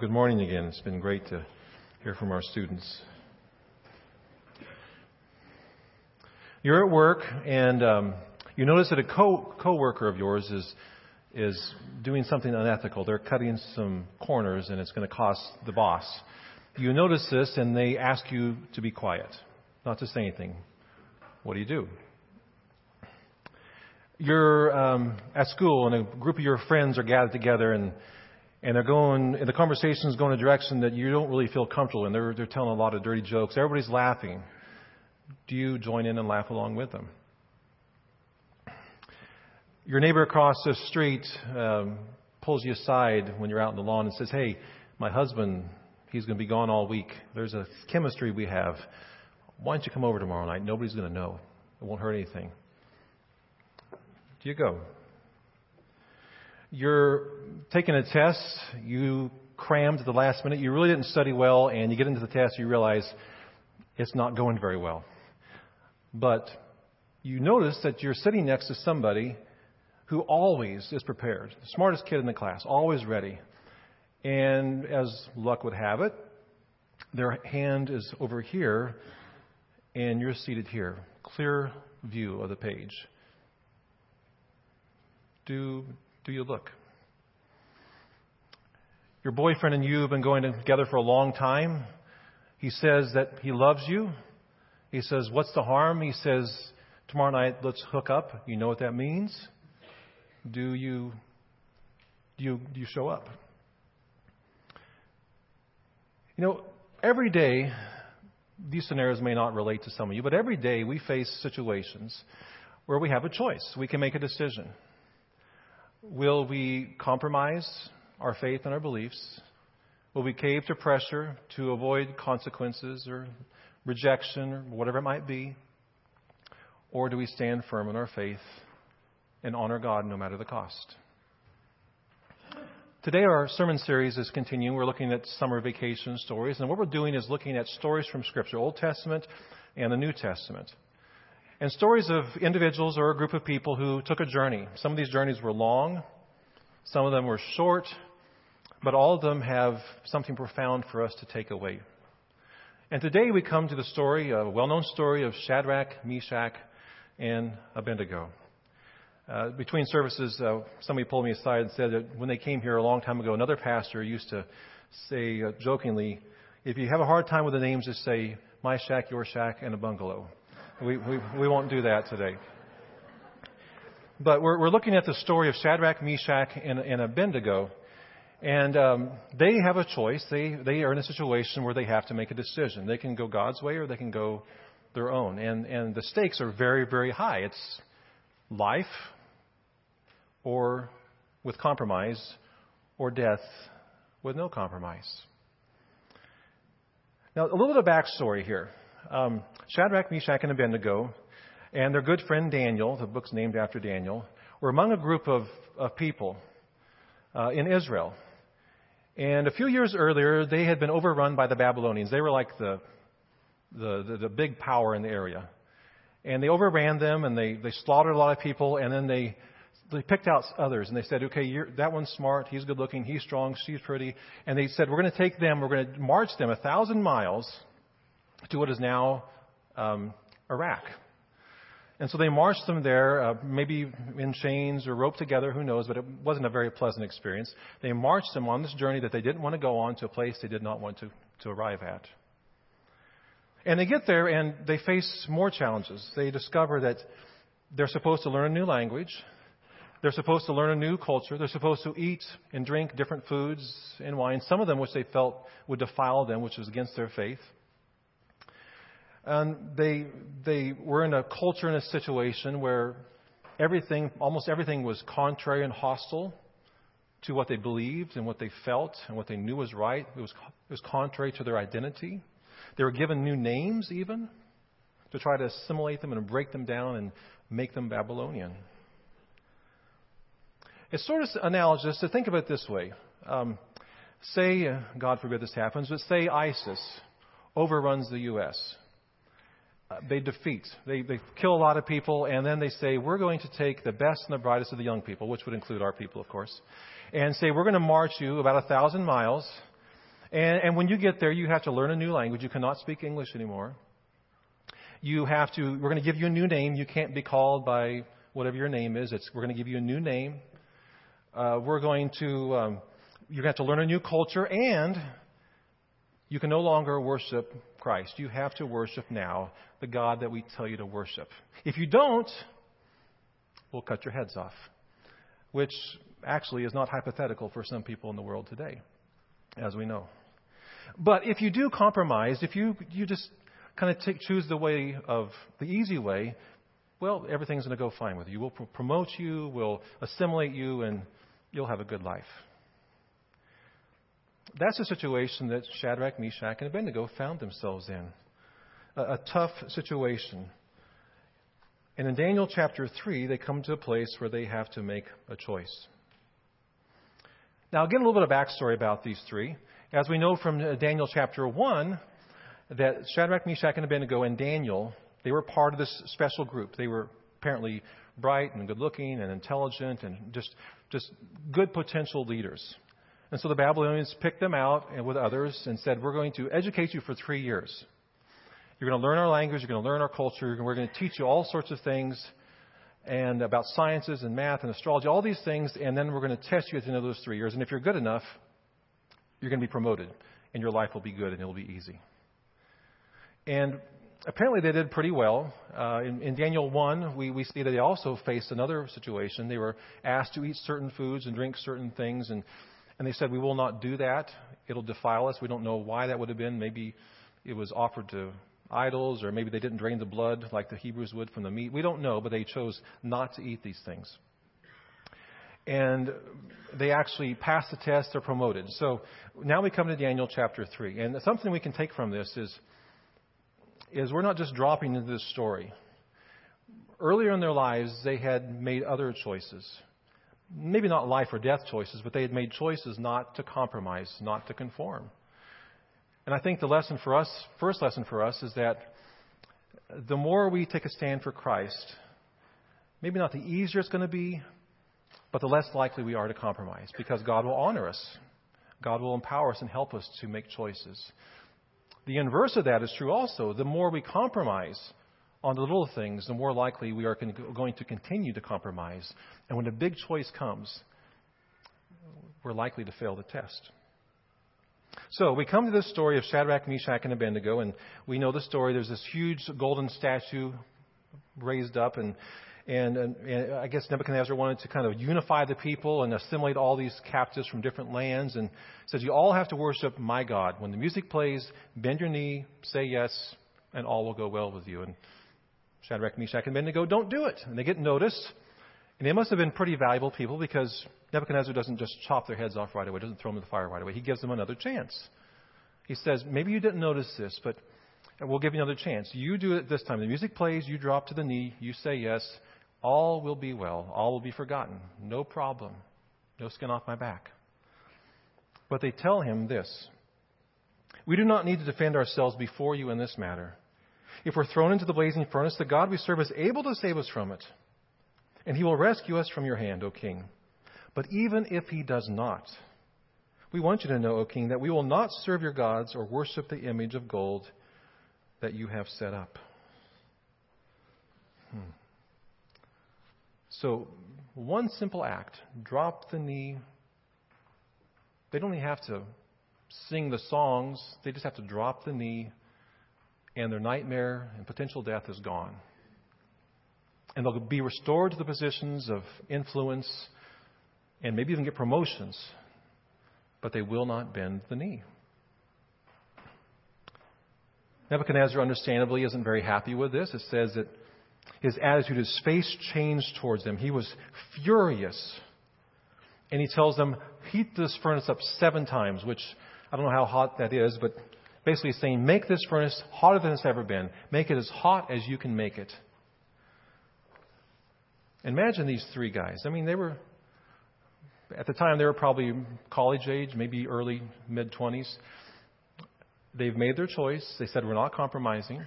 good morning again. It's been great to hear from our students. You're at work and um, you notice that a co coworker of yours is is doing something unethical. They're cutting some corners and it's going to cost the boss. You notice this and they ask you to be quiet, not to say anything. What do you do? You're um, at school and a group of your friends are gathered together and and they're going, and the conversation's going in a direction that you don't really feel comfortable in. They're, they're telling a lot of dirty jokes. Everybody's laughing. Do you join in and laugh along with them? Your neighbor across the street um, pulls you aside when you're out in the lawn and says, Hey, my husband, he's going to be gone all week. There's a chemistry we have. Why don't you come over tomorrow night? Nobody's going to know. It won't hurt anything. Do you go? You're taking a test, you crammed at the last minute, you really didn't study well, and you get into the test, you realize it's not going very well. But you notice that you're sitting next to somebody who always is prepared, the smartest kid in the class, always ready. And as luck would have it, their hand is over here, and you're seated here. Clear view of the page. Do, do you look? Your boyfriend and you have been going together for a long time. He says that he loves you. He says, What's the harm? He says, Tomorrow night, let's hook up. You know what that means? Do you, do you, do you show up? You know, every day, these scenarios may not relate to some of you, but every day we face situations where we have a choice. We can make a decision. Will we compromise our faith and our beliefs? Will we cave to pressure to avoid consequences or rejection or whatever it might be? Or do we stand firm in our faith and honor God no matter the cost? Today, our sermon series is continuing. We're looking at summer vacation stories, and what we're doing is looking at stories from Scripture, Old Testament and the New Testament. And stories of individuals or a group of people who took a journey. Some of these journeys were long, some of them were short, but all of them have something profound for us to take away. And today we come to the story, a well known story of Shadrach, Meshach, and Abednego. Uh, between services, uh, somebody pulled me aside and said that when they came here a long time ago, another pastor used to say uh, jokingly, if you have a hard time with the names, just say my shack, your shack, and a bungalow. We, we, we won't do that today. But we're, we're looking at the story of Shadrach, Meshach, and, and Abednego. And um, they have a choice. They, they are in a situation where they have to make a decision. They can go God's way or they can go their own. And, and the stakes are very, very high. It's life or with compromise or death with no compromise. Now, a little bit of backstory here. Um, Shadrach, Meshach, and Abednego and their good friend Daniel, the book's named after Daniel, were among a group of, of people uh, in Israel. And a few years earlier, they had been overrun by the Babylonians. They were like the, the, the, the big power in the area. And they overran them and they, they slaughtered a lot of people and then they, they picked out others and they said, okay, that one's smart, he's good looking, he's strong, she's pretty. And they said, we're going to take them, we're going to march them a thousand miles to what is now um, Iraq. And so they marched them there, uh, maybe in chains or roped together, who knows, but it wasn't a very pleasant experience. They marched them on this journey that they didn't want to go on to a place they did not want to, to arrive at. And they get there and they face more challenges. They discover that they're supposed to learn a new language. They're supposed to learn a new culture. They're supposed to eat and drink different foods and wine, some of them which they felt would defile them, which was against their faith. And they, they were in a culture and a situation where everything, almost everything was contrary and hostile to what they believed and what they felt and what they knew was right. It was, it was contrary to their identity. They were given new names, even, to try to assimilate them and break them down and make them Babylonian. It's sort of analogous to think of it this way. Um, say, uh, God forbid this happens, but say ISIS overruns the U.S. Uh, they defeat. They, they kill a lot of people, and then they say, We're going to take the best and the brightest of the young people, which would include our people, of course, and say, We're going to march you about a thousand miles And, and when you get there, you have to learn a new language. You cannot speak English anymore. You have to, we're going to give you a new name. You can't be called by whatever your name is. It's, we're going to give you a new name. Uh, we're going to, um, you're going to have to learn a new culture, and you can no longer worship Christ. You have to worship now the God that we tell you to worship. If you don't, we'll cut your heads off, which actually is not hypothetical for some people in the world today, as we know. But if you do compromise, if you, you just kind of take, choose the way of the easy way, well, everything's going to go fine with you. We'll promote you, we'll assimilate you, and you'll have a good life. That's the situation that Shadrach, Meshach, and Abednego found themselves in. A, a tough situation. And in Daniel chapter 3, they come to a place where they have to make a choice. Now, again, a little bit of backstory about these three. As we know from uh, Daniel chapter 1, that Shadrach, Meshach, and Abednego and Daniel, they were part of this special group. They were apparently bright and good looking and intelligent and just, just good potential leaders. And so the Babylonians picked them out and with others and said, We're going to educate you for three years. You're going to learn our language, you're going to learn our culture, and we're going to teach you all sorts of things and about sciences and math and astrology, all these things, and then we're going to test you at the end of those three years. And if you're good enough, you're going to be promoted, and your life will be good and it'll be easy. And apparently they did pretty well. Uh, in, in, Daniel 1, we, we see that they also faced another situation. They were asked to eat certain foods and drink certain things, and, and they said, We will not do that. It'll defile us. We don't know why that would have been. Maybe it was offered to idols, or maybe they didn't drain the blood like the Hebrews would from the meat. We don't know, but they chose not to eat these things. And they actually passed the test, they're promoted. So now we come to Daniel chapter 3. And something we can take from this is, is we're not just dropping into this story. Earlier in their lives, they had made other choices. Maybe not life or death choices, but they had made choices not to compromise, not to conform. And I think the lesson for us, first lesson for us, is that the more we take a stand for Christ, maybe not the easier it's going to be, but the less likely we are to compromise because God will honor us. God will empower us and help us to make choices. The inverse of that is true also. The more we compromise on the little things, the more likely we are going to continue to compromise. And when a big choice comes, we're likely to fail the test. So we come to this story of Shadrach, Meshach, and Abednego, and we know the story. There's this huge golden statue raised up, and, and, and, and I guess Nebuchadnezzar wanted to kind of unify the people and assimilate all these captives from different lands, and says, You all have to worship my God. When the music plays, bend your knee, say yes, and all will go well with you. And Shadrach, Meshach, and Abednego don't do it, and they get noticed. And they must have been pretty valuable people because Nebuchadnezzar doesn't just chop their heads off right away, doesn't throw them in the fire right away. He gives them another chance. He says, Maybe you didn't notice this, but we'll give you another chance. You do it this time. The music plays, you drop to the knee, you say yes. All will be well. All will be forgotten. No problem. No skin off my back. But they tell him this We do not need to defend ourselves before you in this matter. If we're thrown into the blazing furnace, the God we serve is able to save us from it, and he will rescue us from your hand, O king. But even if he does not, we want you to know, O king, that we will not serve your gods or worship the image of gold that you have set up. Hmm. So, one simple act drop the knee. They don't even have to sing the songs, they just have to drop the knee, and their nightmare and potential death is gone. And they'll be restored to the positions of influence and maybe even get promotions, but they will not bend the knee. Nebuchadnezzar, understandably, isn't very happy with this. It says that his attitude, his face changed towards them. He was furious. And he tells them, heat this furnace up seven times, which I don't know how hot that is, but basically saying, make this furnace hotter than it's ever been. Make it as hot as you can make it. Imagine these three guys. I mean, they were at the time, they were probably college age, maybe early, mid 20s. They've made their choice. They said, We're not compromising.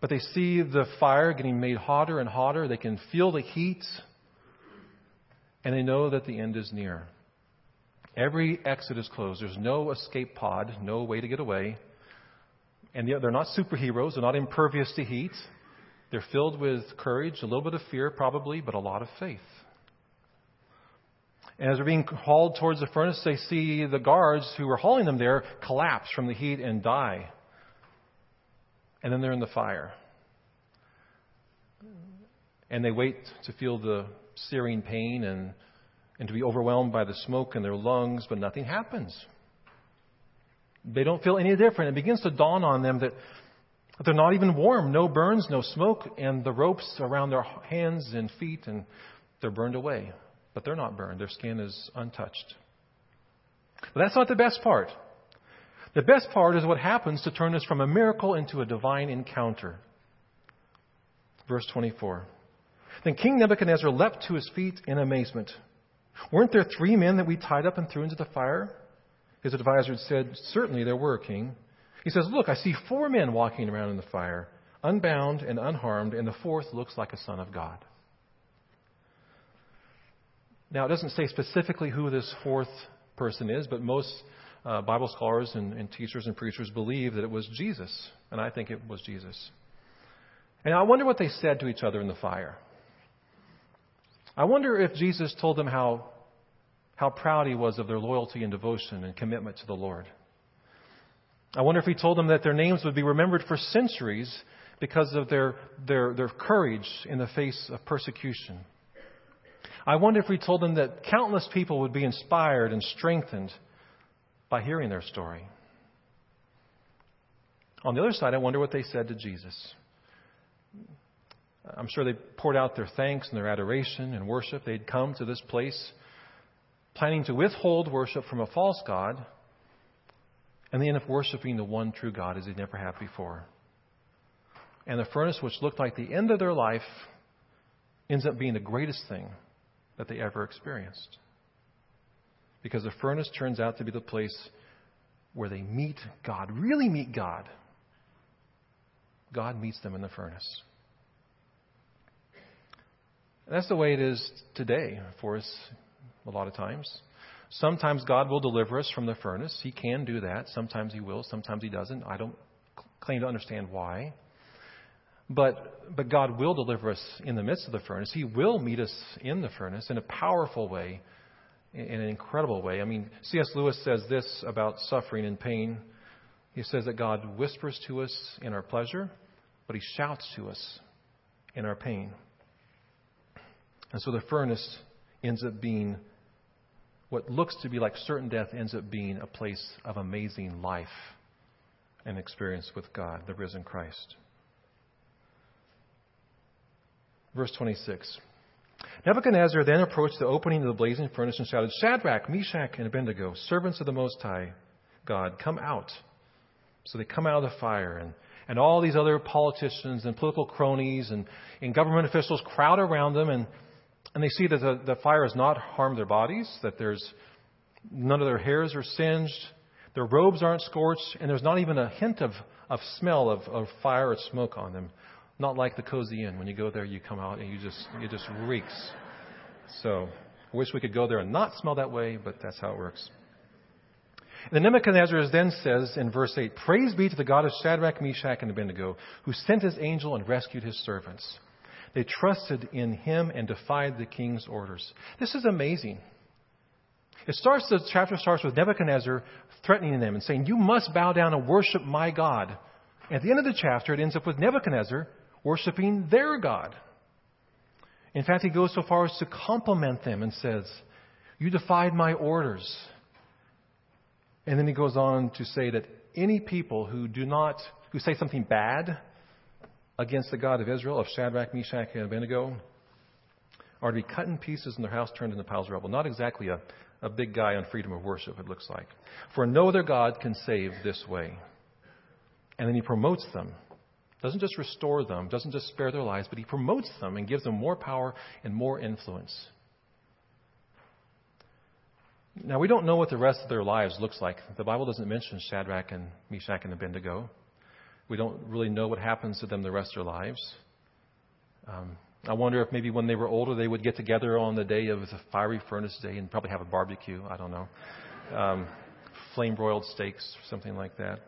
But they see the fire getting made hotter and hotter. They can feel the heat. And they know that the end is near. Every exit is closed. There's no escape pod, no way to get away. And they're not superheroes. They're not impervious to heat. They're filled with courage, a little bit of fear probably, but a lot of faith. And as they're being hauled towards the furnace, they see the guards who were hauling them there collapse from the heat and die. And then they're in the fire. And they wait to feel the searing pain and, and to be overwhelmed by the smoke in their lungs, but nothing happens. They don't feel any different. It begins to dawn on them that they're not even warm, no burns, no smoke, and the ropes around their hands and feet, and they're burned away. But they're not burned, their skin is untouched. But that's not the best part. The best part is what happens to turn this from a miracle into a divine encounter. Verse 24. Then King Nebuchadnezzar leapt to his feet in amazement. Weren't there three men that we tied up and threw into the fire? His advisors said, Certainly there were, King. He says, Look, I see four men walking around in the fire, unbound and unharmed, and the fourth looks like a son of God. Now, it doesn't say specifically who this fourth person is, but most uh, Bible scholars and, and teachers and preachers believe that it was Jesus, and I think it was Jesus. And I wonder what they said to each other in the fire. I wonder if Jesus told them how, how proud he was of their loyalty and devotion and commitment to the Lord. I wonder if he told them that their names would be remembered for centuries because of their, their, their courage in the face of persecution. I wonder if he told them that countless people would be inspired and strengthened by hearing their story. On the other side, I wonder what they said to Jesus. I'm sure they poured out their thanks and their adoration and worship. They'd come to this place planning to withhold worship from a false God and they end up worshiping the one true God as they never have before. And the furnace, which looked like the end of their life, ends up being the greatest thing that they ever experienced. Because the furnace turns out to be the place where they meet God, really meet God. God meets them in the furnace. That's the way it is today for us a lot of times. Sometimes God will deliver us from the furnace. He can do that. Sometimes He will, sometimes He doesn't. I don't claim to understand why. But, but God will deliver us in the midst of the furnace. He will meet us in the furnace in a powerful way, in an incredible way. I mean, C.S. Lewis says this about suffering and pain. He says that God whispers to us in our pleasure, but He shouts to us in our pain. And so the furnace ends up being what looks to be like certain death ends up being a place of amazing life and experience with God, the risen Christ. Verse 26. Nebuchadnezzar then approached the opening of the blazing furnace and shouted, Shadrach, Meshach, and Abednego, servants of the Most High God, come out. So they come out of the fire, and, and all these other politicians and political cronies and, and government officials crowd around them, and and they see that the, the fire has not harmed their bodies, that there's none of their hairs are singed, their robes aren't scorched, and there's not even a hint of, of smell of, of fire or smoke on them. Not like the cozy inn. When you go there, you come out and you just it just reeks. So I wish we could go there and not smell that way, but that's how it works. And then Nebuchadnezzar then says in verse 8, Praise be to the God of Shadrach, Meshach, and Abednego, who sent his angel and rescued his servants. They trusted in him and defied the king's orders. This is amazing. It starts, the chapter starts with Nebuchadnezzar threatening them and saying, You must bow down and worship my God. At the end of the chapter, it ends up with Nebuchadnezzar worshiping their God. In fact, he goes so far as to compliment them and says, You defied my orders. And then he goes on to say that any people who do not, who say something bad against the God of Israel, of Shadrach, Meshach, and Abednego, are to be cut in pieces and their house turned into piles of rubble. Not exactly a, a big guy on freedom of worship, it looks like. For no other God can save this way. And then he promotes them. Doesn't just restore them, doesn't just spare their lives, but he promotes them and gives them more power and more influence. Now, we don't know what the rest of their lives looks like. The Bible doesn't mention Shadrach and Meshach and Abednego. We don't really know what happens to them the rest of their lives. Um, I wonder if maybe when they were older they would get together on the day of the fiery furnace day and probably have a barbecue. I don't know. Um, flame broiled steaks, something like that.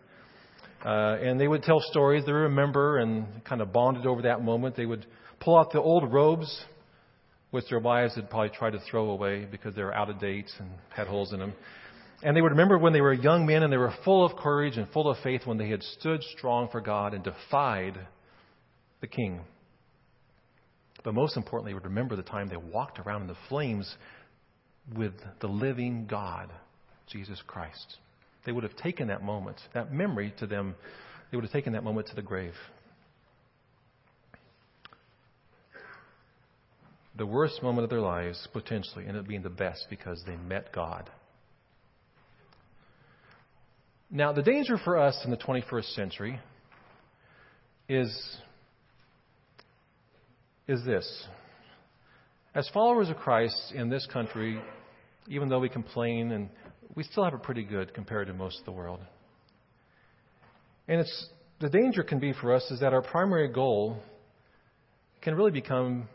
Uh, and they would tell stories they remember and kind of bonded over that moment. They would pull out the old robes, which their wives had probably tried to throw away because they were out of date and had holes in them. And they would remember when they were young men and they were full of courage and full of faith when they had stood strong for God and defied the king. But most importantly, they would remember the time they walked around in the flames with the living God, Jesus Christ. They would have taken that moment, that memory to them, they would have taken that moment to the grave. The worst moment of their lives, potentially, ended up being the best because they met God. Now, the danger for us in the 21st century is, is this. As followers of Christ in this country, even though we complain and we still have it pretty good compared to most of the world. And it's the danger can be for us is that our primary goal can really become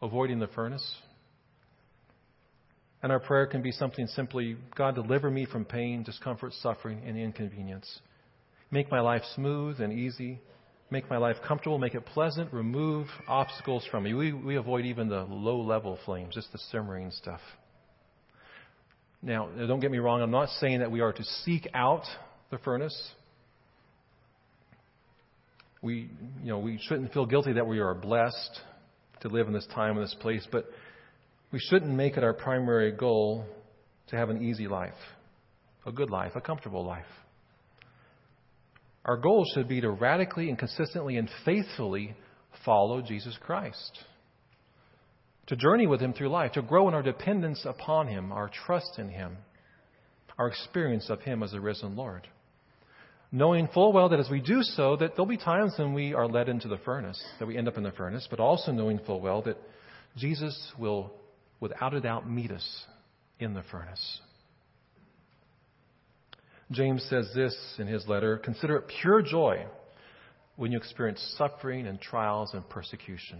avoiding the furnace. And our prayer can be something simply God, deliver me from pain, discomfort, suffering, and inconvenience. Make my life smooth and easy. Make my life comfortable. Make it pleasant. Remove obstacles from me. We, we avoid even the low level flames, just the simmering stuff. Now, don't get me wrong, I'm not saying that we are to seek out the furnace. We, you know, we shouldn't feel guilty that we are blessed to live in this time and this place, but we shouldn't make it our primary goal to have an easy life, a good life, a comfortable life. Our goal should be to radically and consistently and faithfully follow Jesus Christ to journey with Him through life, to grow in our dependence upon Him, our trust in Him, our experience of Him as a risen Lord. Knowing full well that as we do so, that there'll be times when we are led into the furnace, that we end up in the furnace, but also knowing full well that Jesus will, without a doubt, meet us in the furnace. James says this in his letter Consider it pure joy when you experience suffering and trials and persecution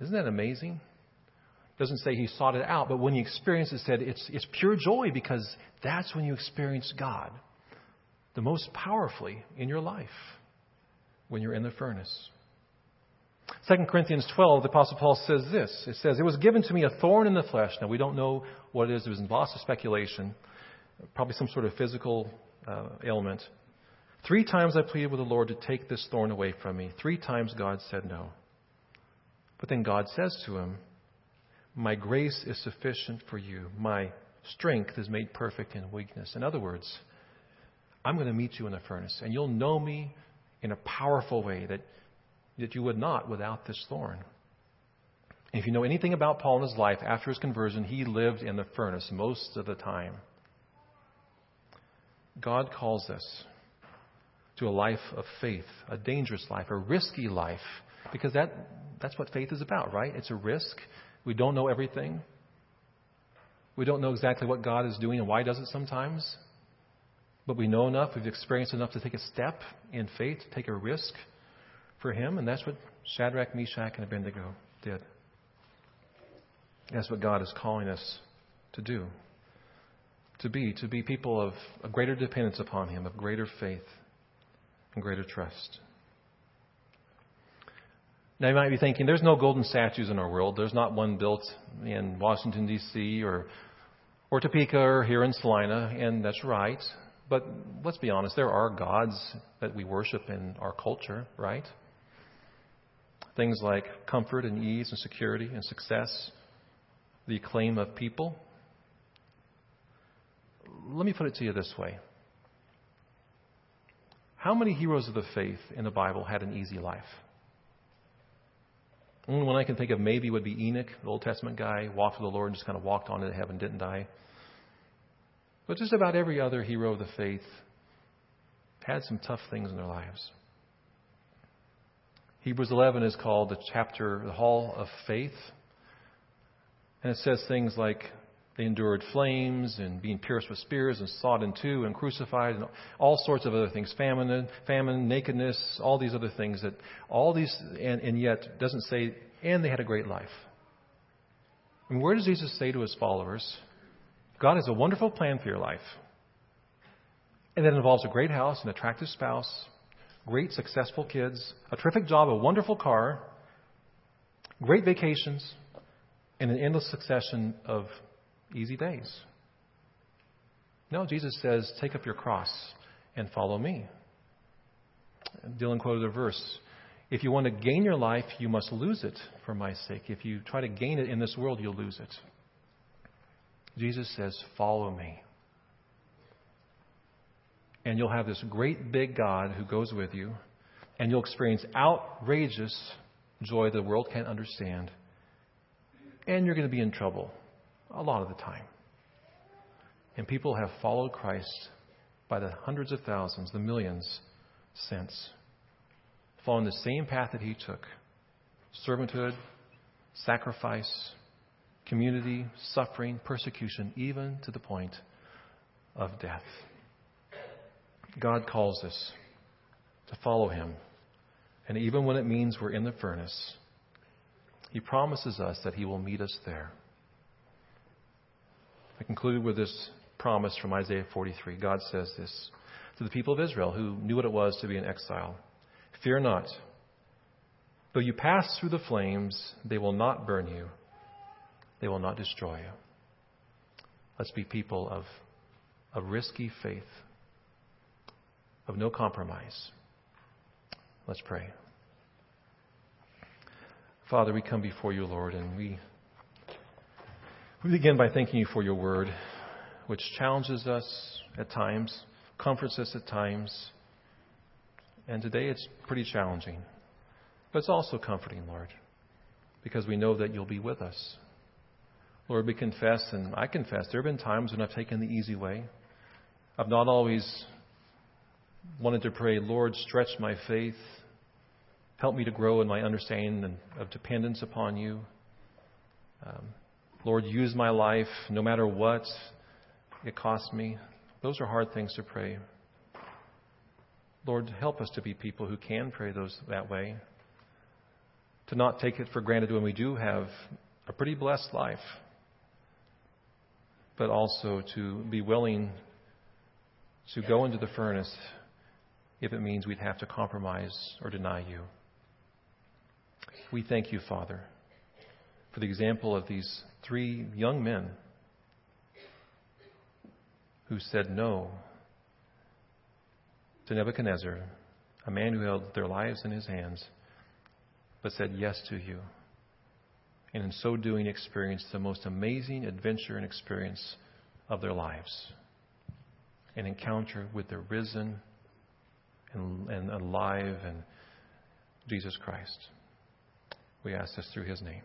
isn't that amazing? Doesn't say he sought it out, but when he experienced it, said it's, it's pure joy because that's when you experience God the most powerfully in your life when you're in the furnace. 2 Corinthians 12, the Apostle Paul says this. It says, It was given to me a thorn in the flesh. Now, we don't know what it is. It was in lots of speculation. Probably some sort of physical uh, ailment. Three times I pleaded with the Lord to take this thorn away from me. Three times God said no. But then God says to him, My grace is sufficient for you. My strength is made perfect in weakness. In other words, I'm going to meet you in the furnace, and you'll know me in a powerful way that, that you would not without this thorn. if you know anything about Paul in his life, after his conversion, he lived in the furnace most of the time. God calls us to a life of faith, a dangerous life, a risky life, because that, that's what faith is about, right? It's a risk. We don't know everything. We don't know exactly what God is doing and why He does it sometimes. But we know enough, we've experienced enough to take a step in faith, take a risk for Him. And that's what Shadrach, Meshach, and Abednego did. That's what God is calling us to do. To be, to be people of a greater dependence upon Him, of greater faith and greater trust. Now, you might be thinking, there's no golden statues in our world. There's not one built in Washington, D.C., or, or Topeka, or here in Salina, and that's right. But let's be honest, there are gods that we worship in our culture, right? Things like comfort and ease and security and success, the acclaim of people. Let me put it to you this way How many heroes of the faith in the Bible had an easy life? only one I can think of maybe would be Enoch, the Old Testament guy, walked with the Lord and just kind of walked on into heaven, didn't die. But just about every other hero of the faith had some tough things in their lives. Hebrews 11 is called the chapter, the Hall of Faith. And it says things like They endured flames and being pierced with spears and sawed in two and crucified and all sorts of other things famine, famine, nakedness, all these other things that all these, and, and yet doesn't say, and they had a great life. And where does Jesus say to his followers, God has a wonderful plan for your life? And that involves a great house, an attractive spouse, great successful kids, a terrific job, a wonderful car, great vacations, and an endless succession of easy days. No, Jesus says, take up your cross and follow me. Dylan quoted a verse If you want to gain your life, you must lose it for my sake. If you try to gain it in this world, you'll lose it. Jesus says, Follow me. And you'll have this great big God who goes with you, and you'll experience outrageous joy the world can't understand. And you're going to be in trouble a lot of the time. And people have followed Christ by the hundreds of thousands, the millions since, following the same path that he took servanthood, sacrifice, community, suffering, persecution, even to the point of death. God calls us to follow him. And even when it means we're in the furnace, he promises us that he will meet us there. I concluded with this promise from Isaiah 43. God says this to the people of Israel who knew what it was to be in exile Fear not. Though you pass through the flames, they will not burn you, they will not destroy you. Let's be people of, of risky faith, of no compromise. Let's pray. Father, we come before you, Lord, and we we begin by thanking you for your word, which challenges us at times, comforts us at times, and today it's pretty challenging. But it's also comforting, Lord, because we know that you'll be with us. Lord, we confess, and I confess, there have been times when I've taken the easy way. I've not always wanted to pray, Lord, stretch my faith. Help me to grow in my understanding of dependence upon you. Um, Lord, use my life no matter what it costs me. Those are hard things to pray. Lord, help us to be people who can pray those that way. To not take it for granted when we do have a pretty blessed life, but also to be willing to go into the furnace if it means we'd have to compromise or deny you. We thank you, Father, for the example of these three young men who said no to Nebuchadnezzar, a man who held their lives in his hands, but said yes to you. And in so doing, experienced the most amazing adventure and experience of their lives an encounter with the risen and, and alive and Jesus Christ. We ask this through his name.